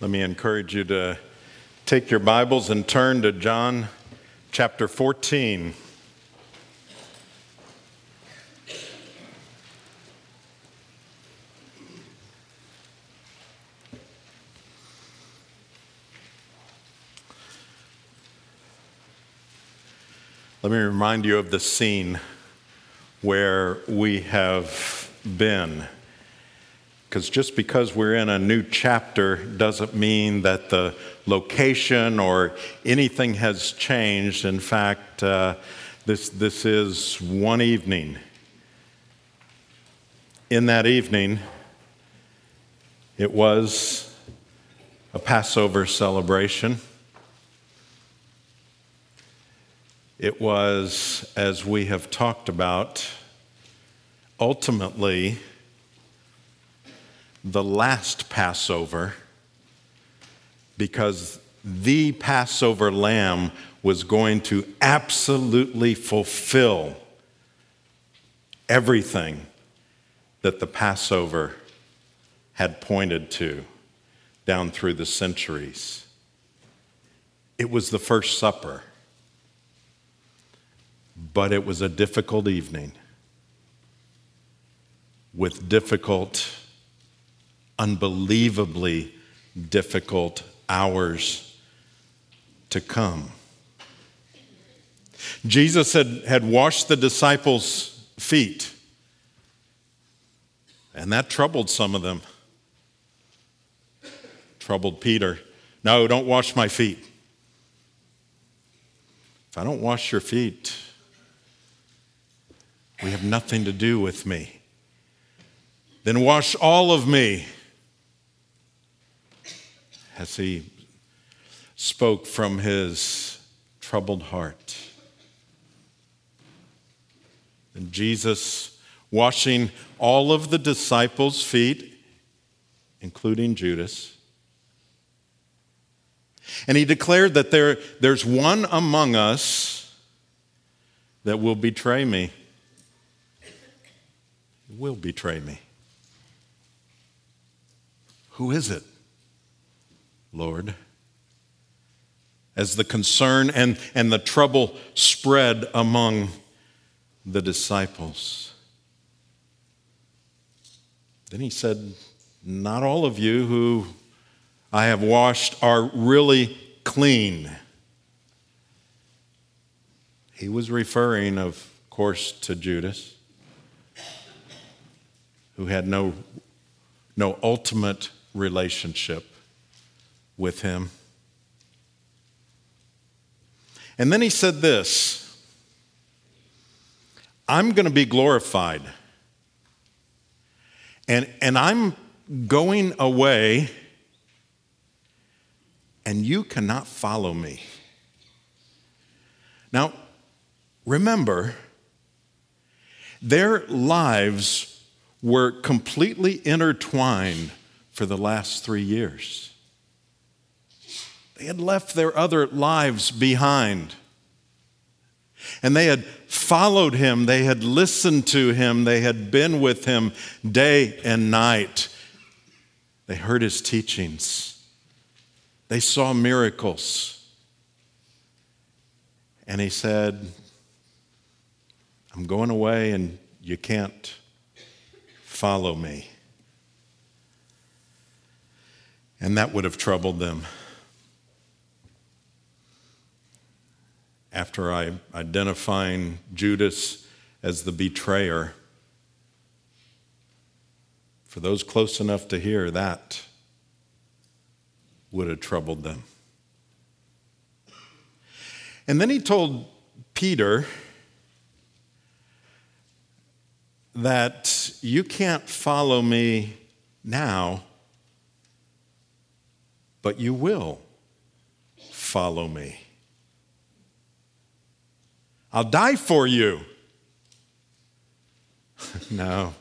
Let me encourage you to take your Bibles and turn to John chapter 14. Let me remind you of the scene where we have been. Because just because we're in a new chapter doesn't mean that the location or anything has changed. In fact, uh, this, this is one evening. In that evening, it was a Passover celebration. It was, as we have talked about, ultimately the last Passover because the Passover lamb was going to absolutely fulfill everything that the Passover had pointed to down through the centuries. It was the first supper but it was a difficult evening with difficult, unbelievably difficult hours to come. Jesus had, had washed the disciples' feet, and that troubled some of them. Troubled Peter. No, don't wash my feet. If I don't wash your feet, we have nothing to do with me. Then wash all of me. As he spoke from his troubled heart. And Jesus washing all of the disciples' feet, including Judas. And he declared that there, there's one among us that will betray me will betray me. Who is it, Lord? As the concern and, and the trouble spread among the disciples. Then he said, Not all of you who I have washed are really clean. He was referring, of course, to Judas who had no, no ultimate relationship with him. And then he said this I'm going to be glorified. And, and I'm going away, and you cannot follow me. Now, remember, their lives were completely intertwined for the last three years. They had left their other lives behind. And they had followed him, they had listened to him, they had been with him day and night. They heard his teachings, they saw miracles. And he said, I'm going away and you can't Follow me. And that would have troubled them. After I identifying Judas as the betrayer, for those close enough to hear that would have troubled them. And then he told Peter, that you can't follow me now, but you will follow me. I'll die for you. no.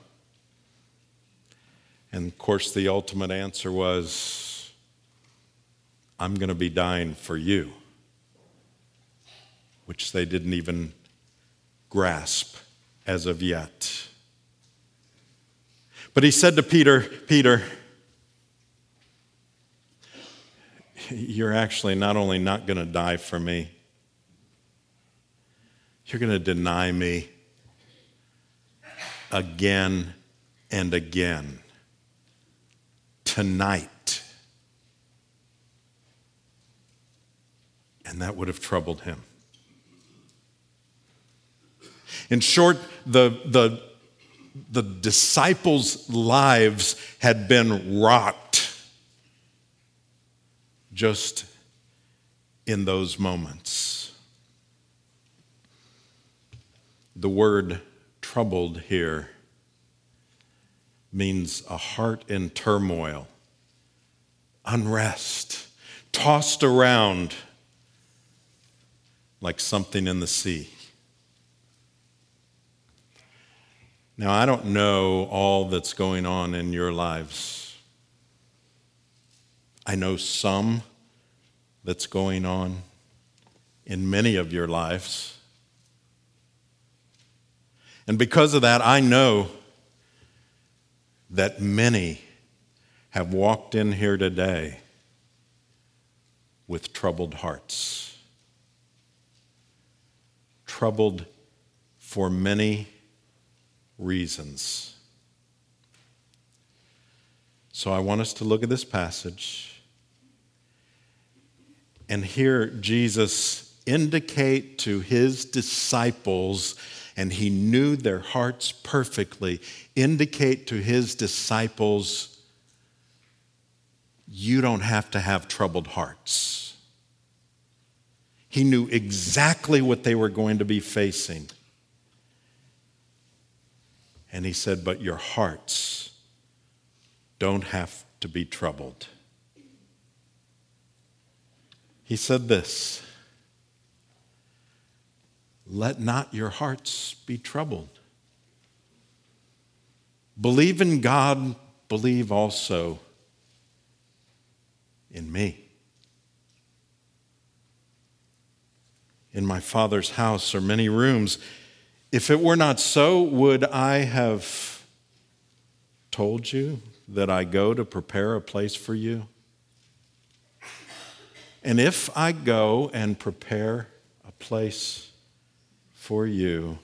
And of course, the ultimate answer was I'm going to be dying for you, which they didn't even grasp as of yet. But he said to Peter, Peter, You're actually not only not going to die for me, you're going to deny me again and again. Tonight. And that would have troubled him. In short, the, the, the disciples' lives had been rocked just in those moments. The word troubled here means a heart in turmoil, unrest, tossed around like something in the sea. Now, I don't know all that's going on in your lives. I know some that's going on in many of your lives. And because of that, I know that many have walked in here today with troubled hearts. Troubled for many reasons. So I want us to look at this passage and hear Jesus indicate to his disciples, and he knew their hearts perfectly, indicate to his disciples, you don't have to have troubled hearts. He knew exactly what they were going to be facing. And he said, But your hearts don't have to be troubled. He said this Let not your hearts be troubled. Believe in God, believe also in me. In my Father's house are many rooms. If it were not so, would I have told you that I go to prepare a place for you? And if I go and prepare a place for you,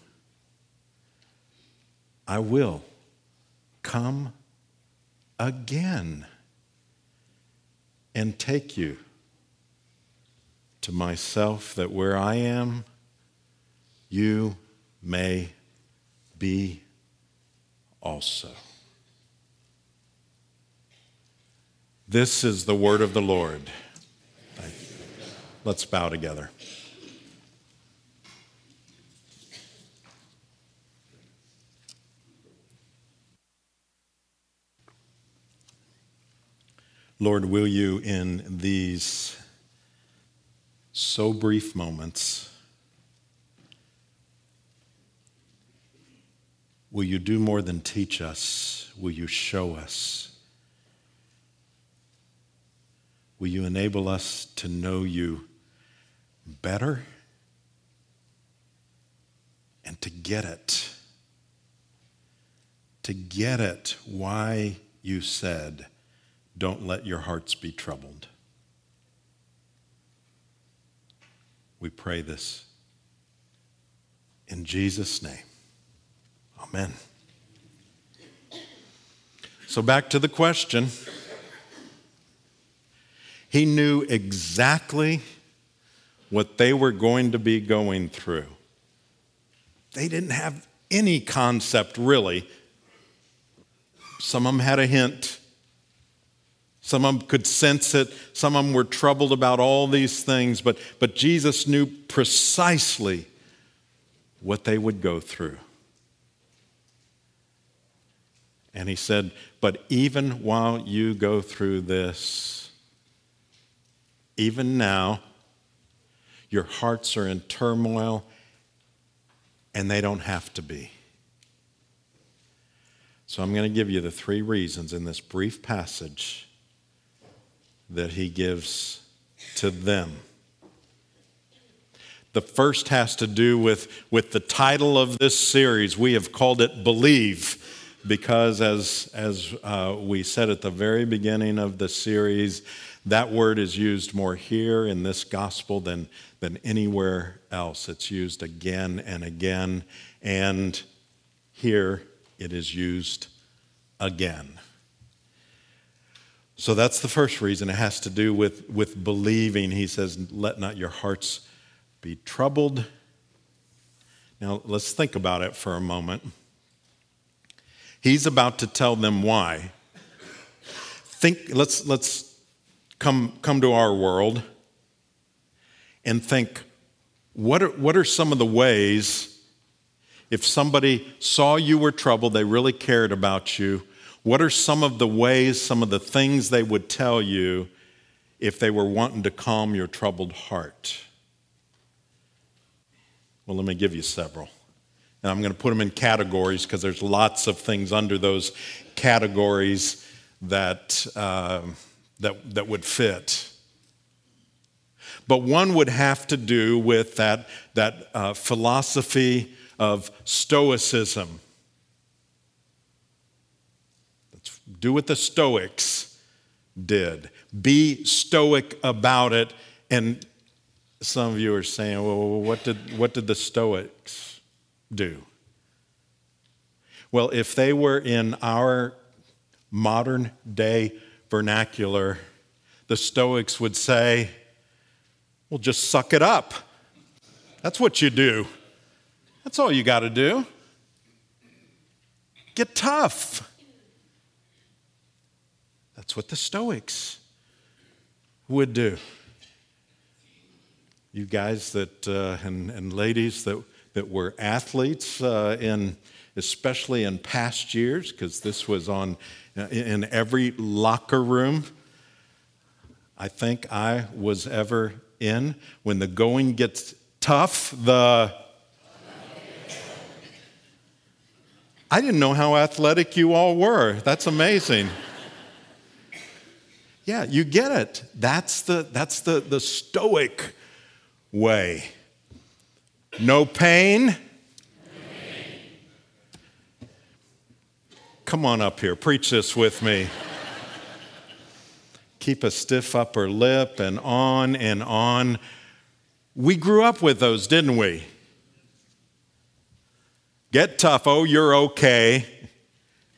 I will come again and take you to myself, that where I am, you may be also. This is the word of the Lord. Let's bow together. Lord, will you in these so brief moments Will you do more than teach us? Will you show us? Will you enable us to know you better and to get it? To get it why you said, Don't let your hearts be troubled. We pray this in Jesus' name. Amen. So, back to the question. He knew exactly what they were going to be going through. They didn't have any concept, really. Some of them had a hint. Some of them could sense it. Some of them were troubled about all these things, but, but Jesus knew precisely what they would go through. And he said, But even while you go through this, even now, your hearts are in turmoil, and they don't have to be. So I'm going to give you the three reasons in this brief passage that he gives to them. The first has to do with, with the title of this series. We have called it Believe because, as, as uh, we said at the very beginning of the series, That word is used more here in this gospel than, than anywhere else. It's used again and again, and here it is used again. So that's the first reason. It has to do with, with believing. He says, Let not your hearts be troubled. Now, let's think about it for a moment. He's about to tell them why. Think, let's, let's come, come to our world and think what are, what are some of the ways, if somebody saw you were troubled, they really cared about you, what are some of the ways, some of the things they would tell you if they were wanting to calm your troubled heart? Well, let me give you several. And I'm going to put them in categories because there's lots of things under those categories that, uh, that, that would fit. But one would have to do with that, that uh, philosophy of Stoicism. Let's do what the Stoics did. Be stoic about it. And some of you are saying, well, what did, what did the Stoics do? Well, if they were in our modern day vernacular, the Stoics would say, well, just suck it up. That's what you do. That's all you got to do. Get tough. What the Stoics would do. You guys that, uh, and, and ladies that, that were athletes uh, in, especially in past years, because this was on uh, in every locker room I think I was ever in. When the going gets tough, the I didn't know how athletic you all were. That's amazing. Yeah, you get it. That's the, that's the, the stoic way. No pain. Come on up here, preach this with me. Keep a stiff upper lip and on and on. We grew up with those, didn't we? Get tough. Oh, you're okay.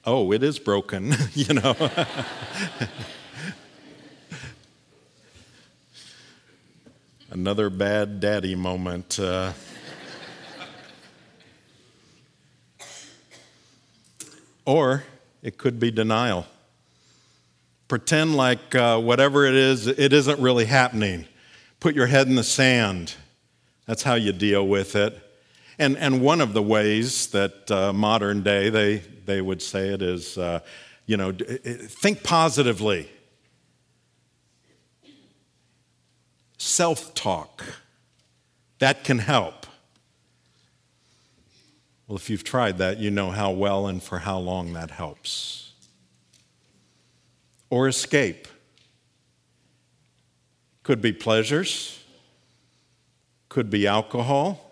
Oh, it is broken, you know. Another bad daddy moment. Uh, or it could be denial. Pretend like uh, whatever it is, it isn't really happening. Put your head in the sand. That's how you deal with it. And, and one of the ways that uh, modern day they, they would say it is, uh, you know, think positively. Self talk. That can help. Well, if you've tried that, you know how well and for how long that helps. Or escape. Could be pleasures, could be alcohol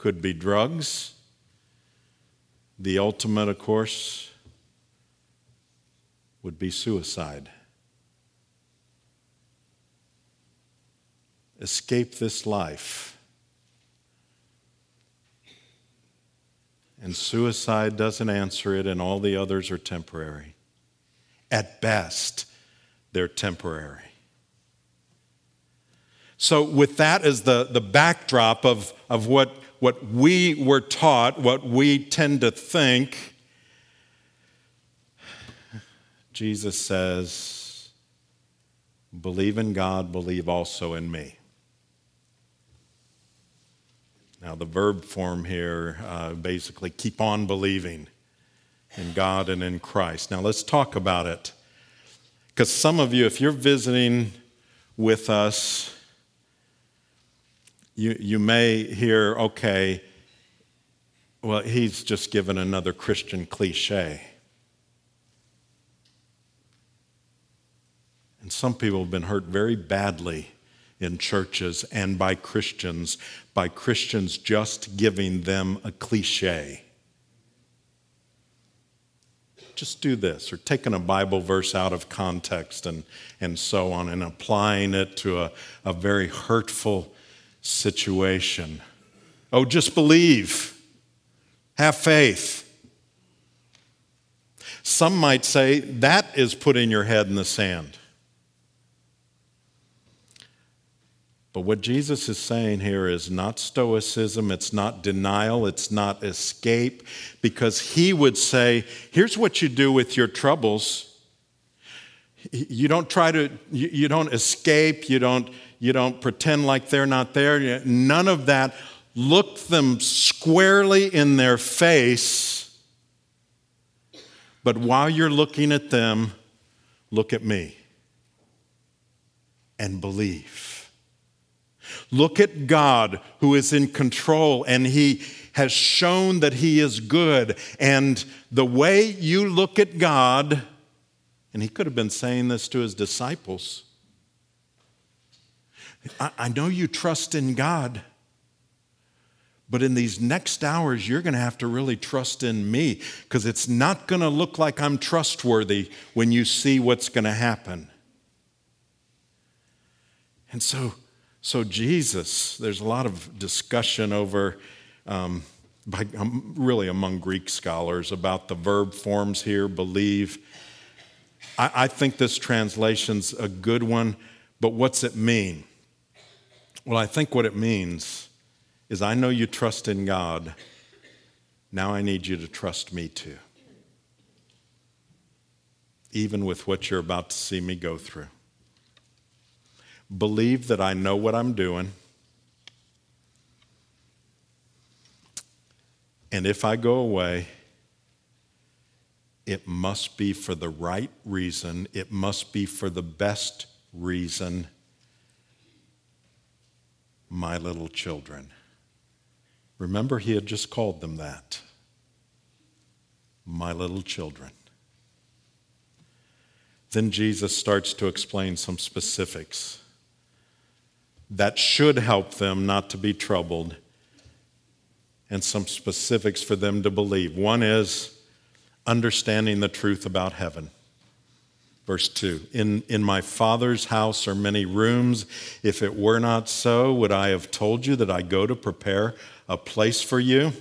could be drugs. The ultimate, of course, would be suicide. Escape this life. And suicide doesn't answer it, and all the others are temporary. At best, they're temporary. So, with that as the, the backdrop of, of what what we were taught, what we tend to think, Jesus says, Believe in God, believe also in me. Now, the verb form here uh, basically keep on believing in God and in Christ. Now, let's talk about it. Because some of you, if you're visiting with us, you, you may hear, okay, well, he's just given another Christian cliche. And some people have been hurt very badly in churches and by Christians, by Christians just giving them a cliche. just do this, or taking a Bible verse out of context and, and so on, and applying it to a, a very hurtful situation. Oh, just believe, have faith. Some might say that is putting your head in the sand. But what Jesus is saying here is not stoicism, it's not denial, it's not escape, because he would say, here's what you do with your troubles. You don't try to, you don't escape, you don't, you don't pretend like they're not there. None of that. Look them squarely in their face. But while you're looking at them, look at me and believe. Look at God who is in control and He has shown that He is good. And the way you look at God, and He could have been saying this to His disciples I, I know you trust in God. But in these next hours, you're going to have to really trust in me because it's not going to look like I'm trustworthy when you see what's going to happen. And so so, Jesus, there's a lot of discussion over, um, by, um, really among Greek scholars, about the verb forms here believe. I, I think this translation's a good one, but what's it mean? Well, I think what it means is I know you trust in God. Now I need you to trust me too, even with what you're about to see me go through believe that I know what I'm doing. And if I go away, it must be for the right reason, it must be for the best reason. My little children. Remember, he had just called them that. My little children. Then Jesus starts to explain some specifics that should help them not to be troubled, and some specifics for them to believe. One is understanding the truth about heaven. Verse 2 in, in my Father's house are many rooms. If it were not so, would I have told you that I go to prepare a place for you?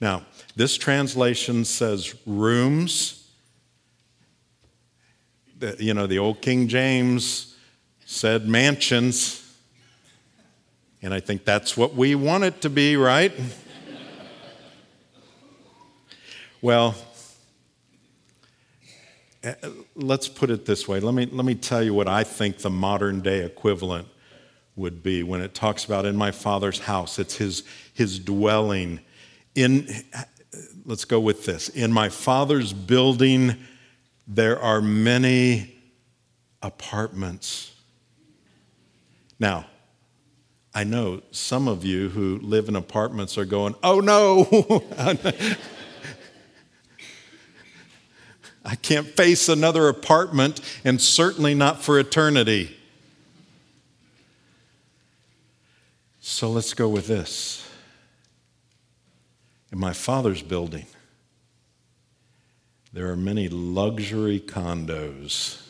Now, this translation says rooms. You know, the old King James said mansions. And I think that's what we want it to be, right? well, eh, let's put it this way. Let me, let me tell you what I think the modern day equivalent would be when it talks about in my father's house. It's his, his dwelling. In, let's go with this. In my father's building, there are many apartments. Now, I know some of you who live in apartments are going, oh no, I can't face another apartment, and certainly not for eternity. So let's go with this. In my father's building, there are many luxury condos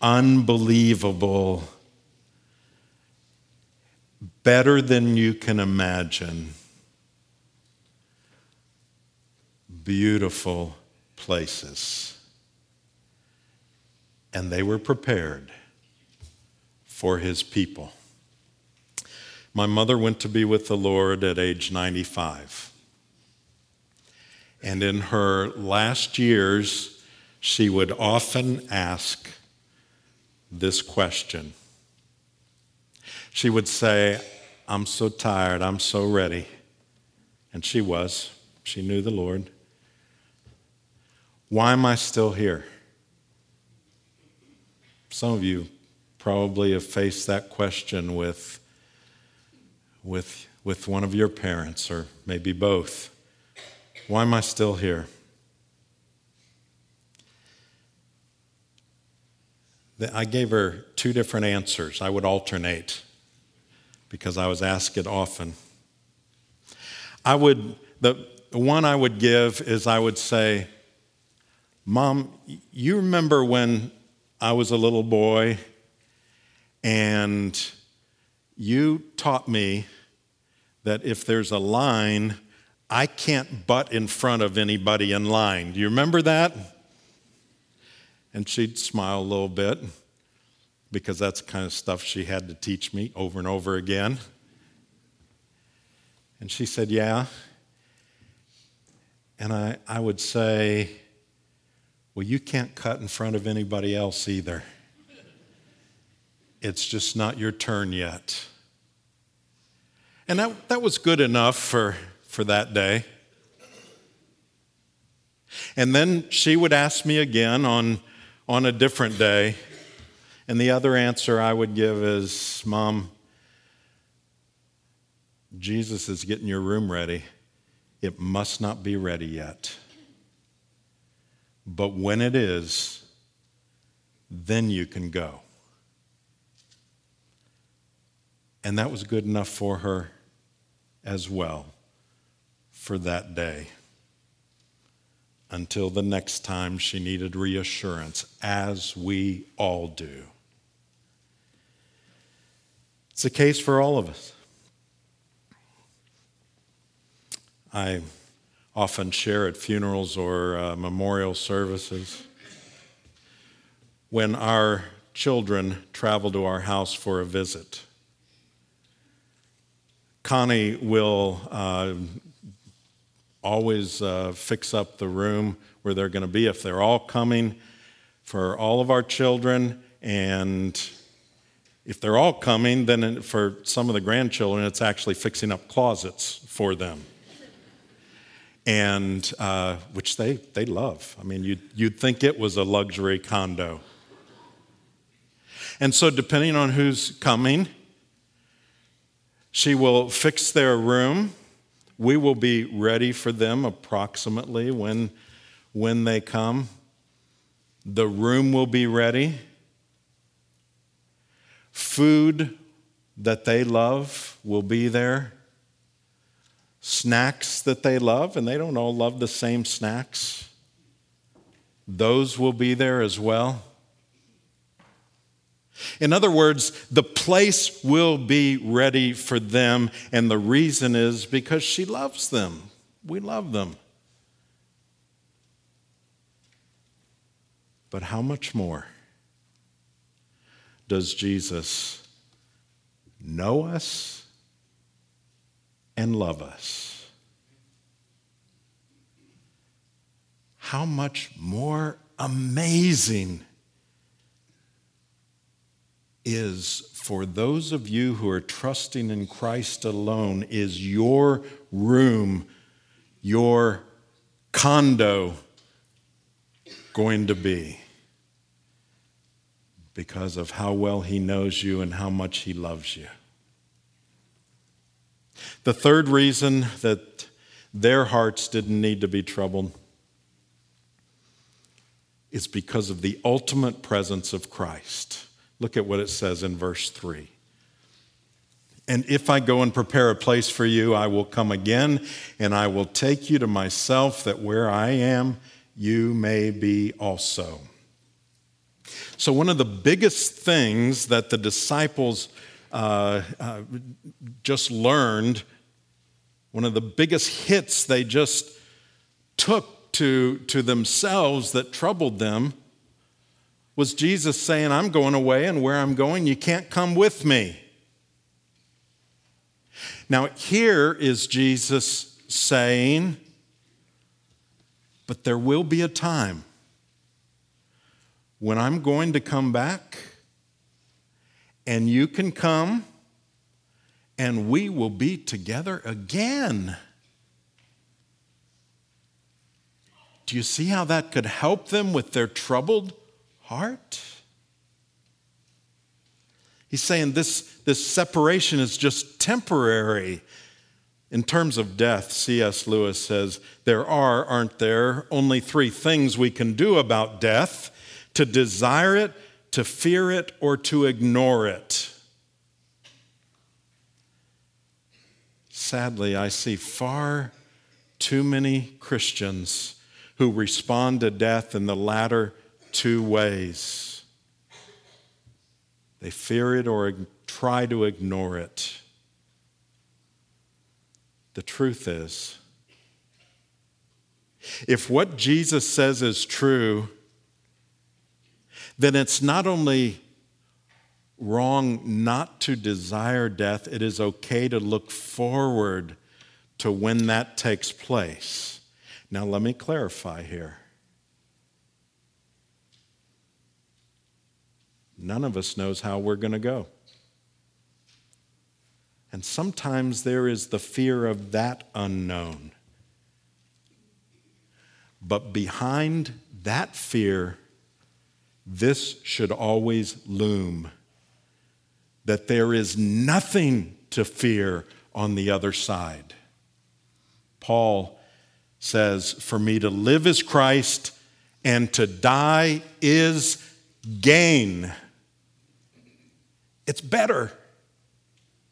unbelievable, better than you can imagine, beautiful places. And they were prepared for his people. My mother went to be with the Lord at age 95. And in her last years, she would often ask, this question. She would say, I'm so tired, I'm so ready. And she was. She knew the Lord. Why am I still here? Some of you probably have faced that question with, with, with one of your parents, or maybe both. Why am I still here? I gave her two different answers. I would alternate because I was asked it often. I would, the, one I would give is I would say, Mom, you remember when I was a little boy and you taught me that if there's a line, I can't butt in front of anybody in line. Do you remember that? And she'd smile a little bit because that's the kind of stuff she had to teach me over and over again. And she said, Yeah. And I, I would say, Well, you can't cut in front of anybody else either. It's just not your turn yet. And that, that was good enough for, for that day. And then she would ask me again on, on a different day. And the other answer I would give is Mom, Jesus is getting your room ready. It must not be ready yet. But when it is, then you can go. And that was good enough for her as well for that day until the next time she needed reassurance, as we all do. It's a case for all of us. I often share at funerals or uh, memorial services. When our children travel to our house for a visit, Connie will uh, always uh, fix up the room where they're going to be if they're all coming for all of our children and if they're all coming then for some of the grandchildren it's actually fixing up closets for them and uh, which they, they love. I mean, you'd, you'd think it was a luxury condo. And so, depending on who's coming, she will fix their room. We will be ready for them approximately when, when they come. The room will be ready. Food that they love will be there snacks that they love, and they don't all love the same snacks. Those will be there as well. In other words, the place will be ready for them, and the reason is because she loves them. We love them. But how much more does Jesus know us? and love us. How much more amazing is for those of you who are trusting in Christ alone is your room, your condo going to be because of how well He knows you and how much He loves you. The third reason that their hearts didn't need to be troubled is because of the ultimate presence of Christ. Look at what it says in verse 3. And if I go and prepare a place for you, I will come again, and I will take you to myself, that where I am, you may be also. So, one of the biggest things that the disciples uh, uh, just learned, one of the biggest hits they just took to, to themselves that troubled them was Jesus saying, I'm going away, and where I'm going, you can't come with me. Now, here is Jesus saying, But there will be a time when I'm going to come back and you can come and we will be together again. Do you see how that could help them with their troubled heart? He's saying this, this separation is just temporary. In terms of death, C.S. Lewis says, There are, aren't there, only three things we can do about death to desire it, to fear it or to ignore it. Sadly, I see far too many Christians who respond to death in the latter two ways. They fear it or try to ignore it. The truth is, if what Jesus says is true, then it's not only wrong not to desire death, it is okay to look forward to when that takes place. Now, let me clarify here. None of us knows how we're going to go. And sometimes there is the fear of that unknown. But behind that fear, this should always loom that there is nothing to fear on the other side. Paul says, For me to live is Christ, and to die is gain. It's better.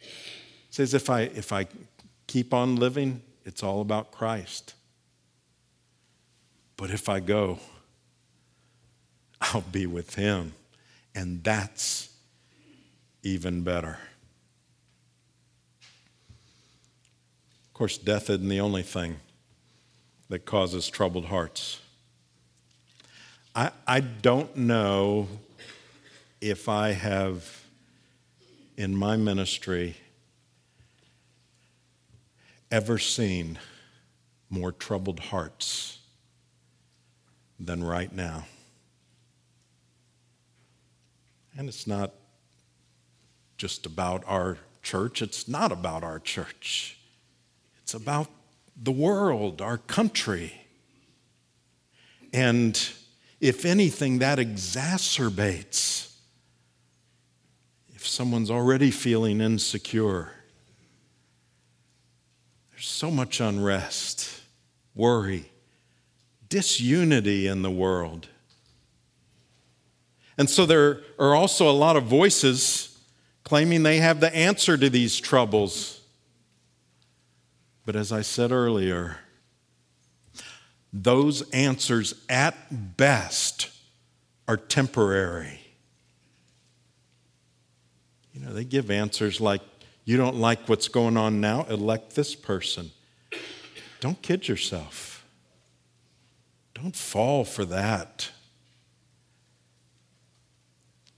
He says, if I, if I keep on living, it's all about Christ. But if I go, I'll be with him. And that's even better. Of course, death isn't the only thing that causes troubled hearts. I, I don't know if I have in my ministry ever seen more troubled hearts than right now. And it's not just about our church, it's not about our church, it's about the world, our country. And if anything, that exacerbates someone's already feeling insecure. There's so much unrest, worry, disunity in the world. And so there are also a lot of voices claiming they have the answer to these troubles. But as I said earlier, those answers at best are temporary. You know, they give answers like, you don't like what's going on now, elect this person. Don't kid yourself. Don't fall for that.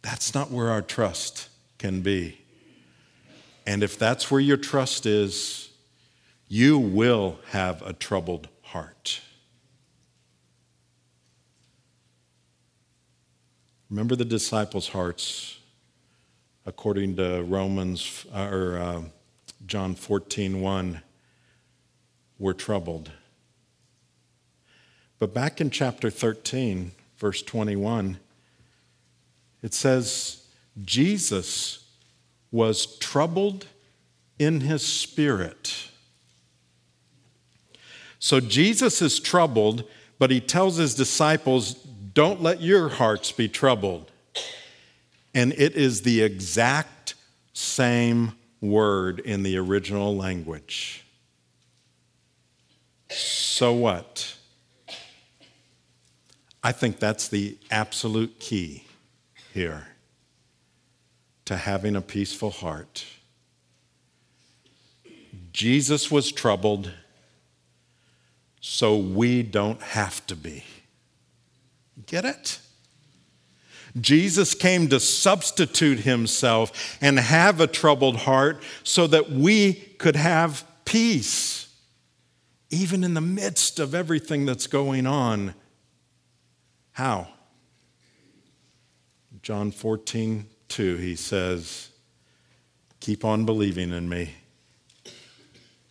That's not where our trust can be. And if that's where your trust is, you will have a troubled heart. Remember the disciples' hearts, according to Romans or uh, John 14 1, were troubled. But back in chapter 13, verse 21, it says, Jesus was troubled in his spirit. So Jesus is troubled, but he tells his disciples, Don't let your hearts be troubled. And it is the exact same word in the original language. So what? I think that's the absolute key here to having a peaceful heart. Jesus was troubled, so we don't have to be. Get it? Jesus came to substitute himself and have a troubled heart so that we could have peace, even in the midst of everything that's going on. How? John 14, 2, he says, Keep on believing in me.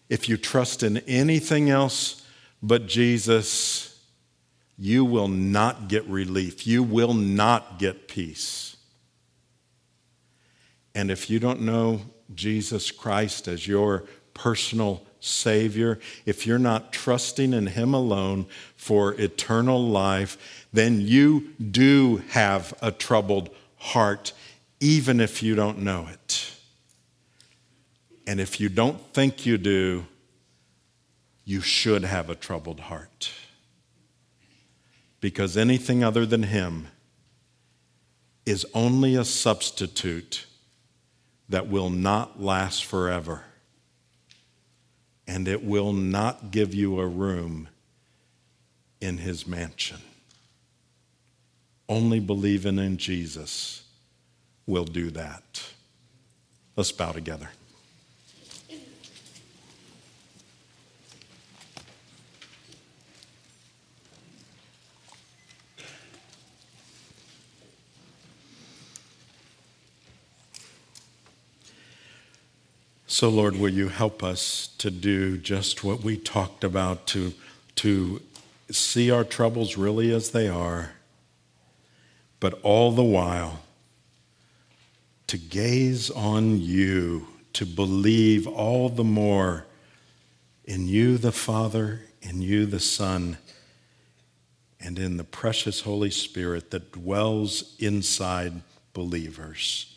If you trust in anything else but Jesus, you will not get relief. You will not get peace. And if you don't know Jesus Christ as your personal Savior, if you're not trusting in Him alone for eternal life, then you do have a troubled heart even if you don't know it. And if you don't think you do, you should have a troubled heart. Because anything other than Him is only a substitute that will not last forever. And it will not give you a room in His mansion. Only believing in Jesus will do that. Let's bow together. So, Lord, will you help us to do just what we talked about, to, to see our troubles really as they are, but all the while to gaze on you, to believe all the more in you, the Father, in you, the Son, and in the precious Holy Spirit that dwells inside believers.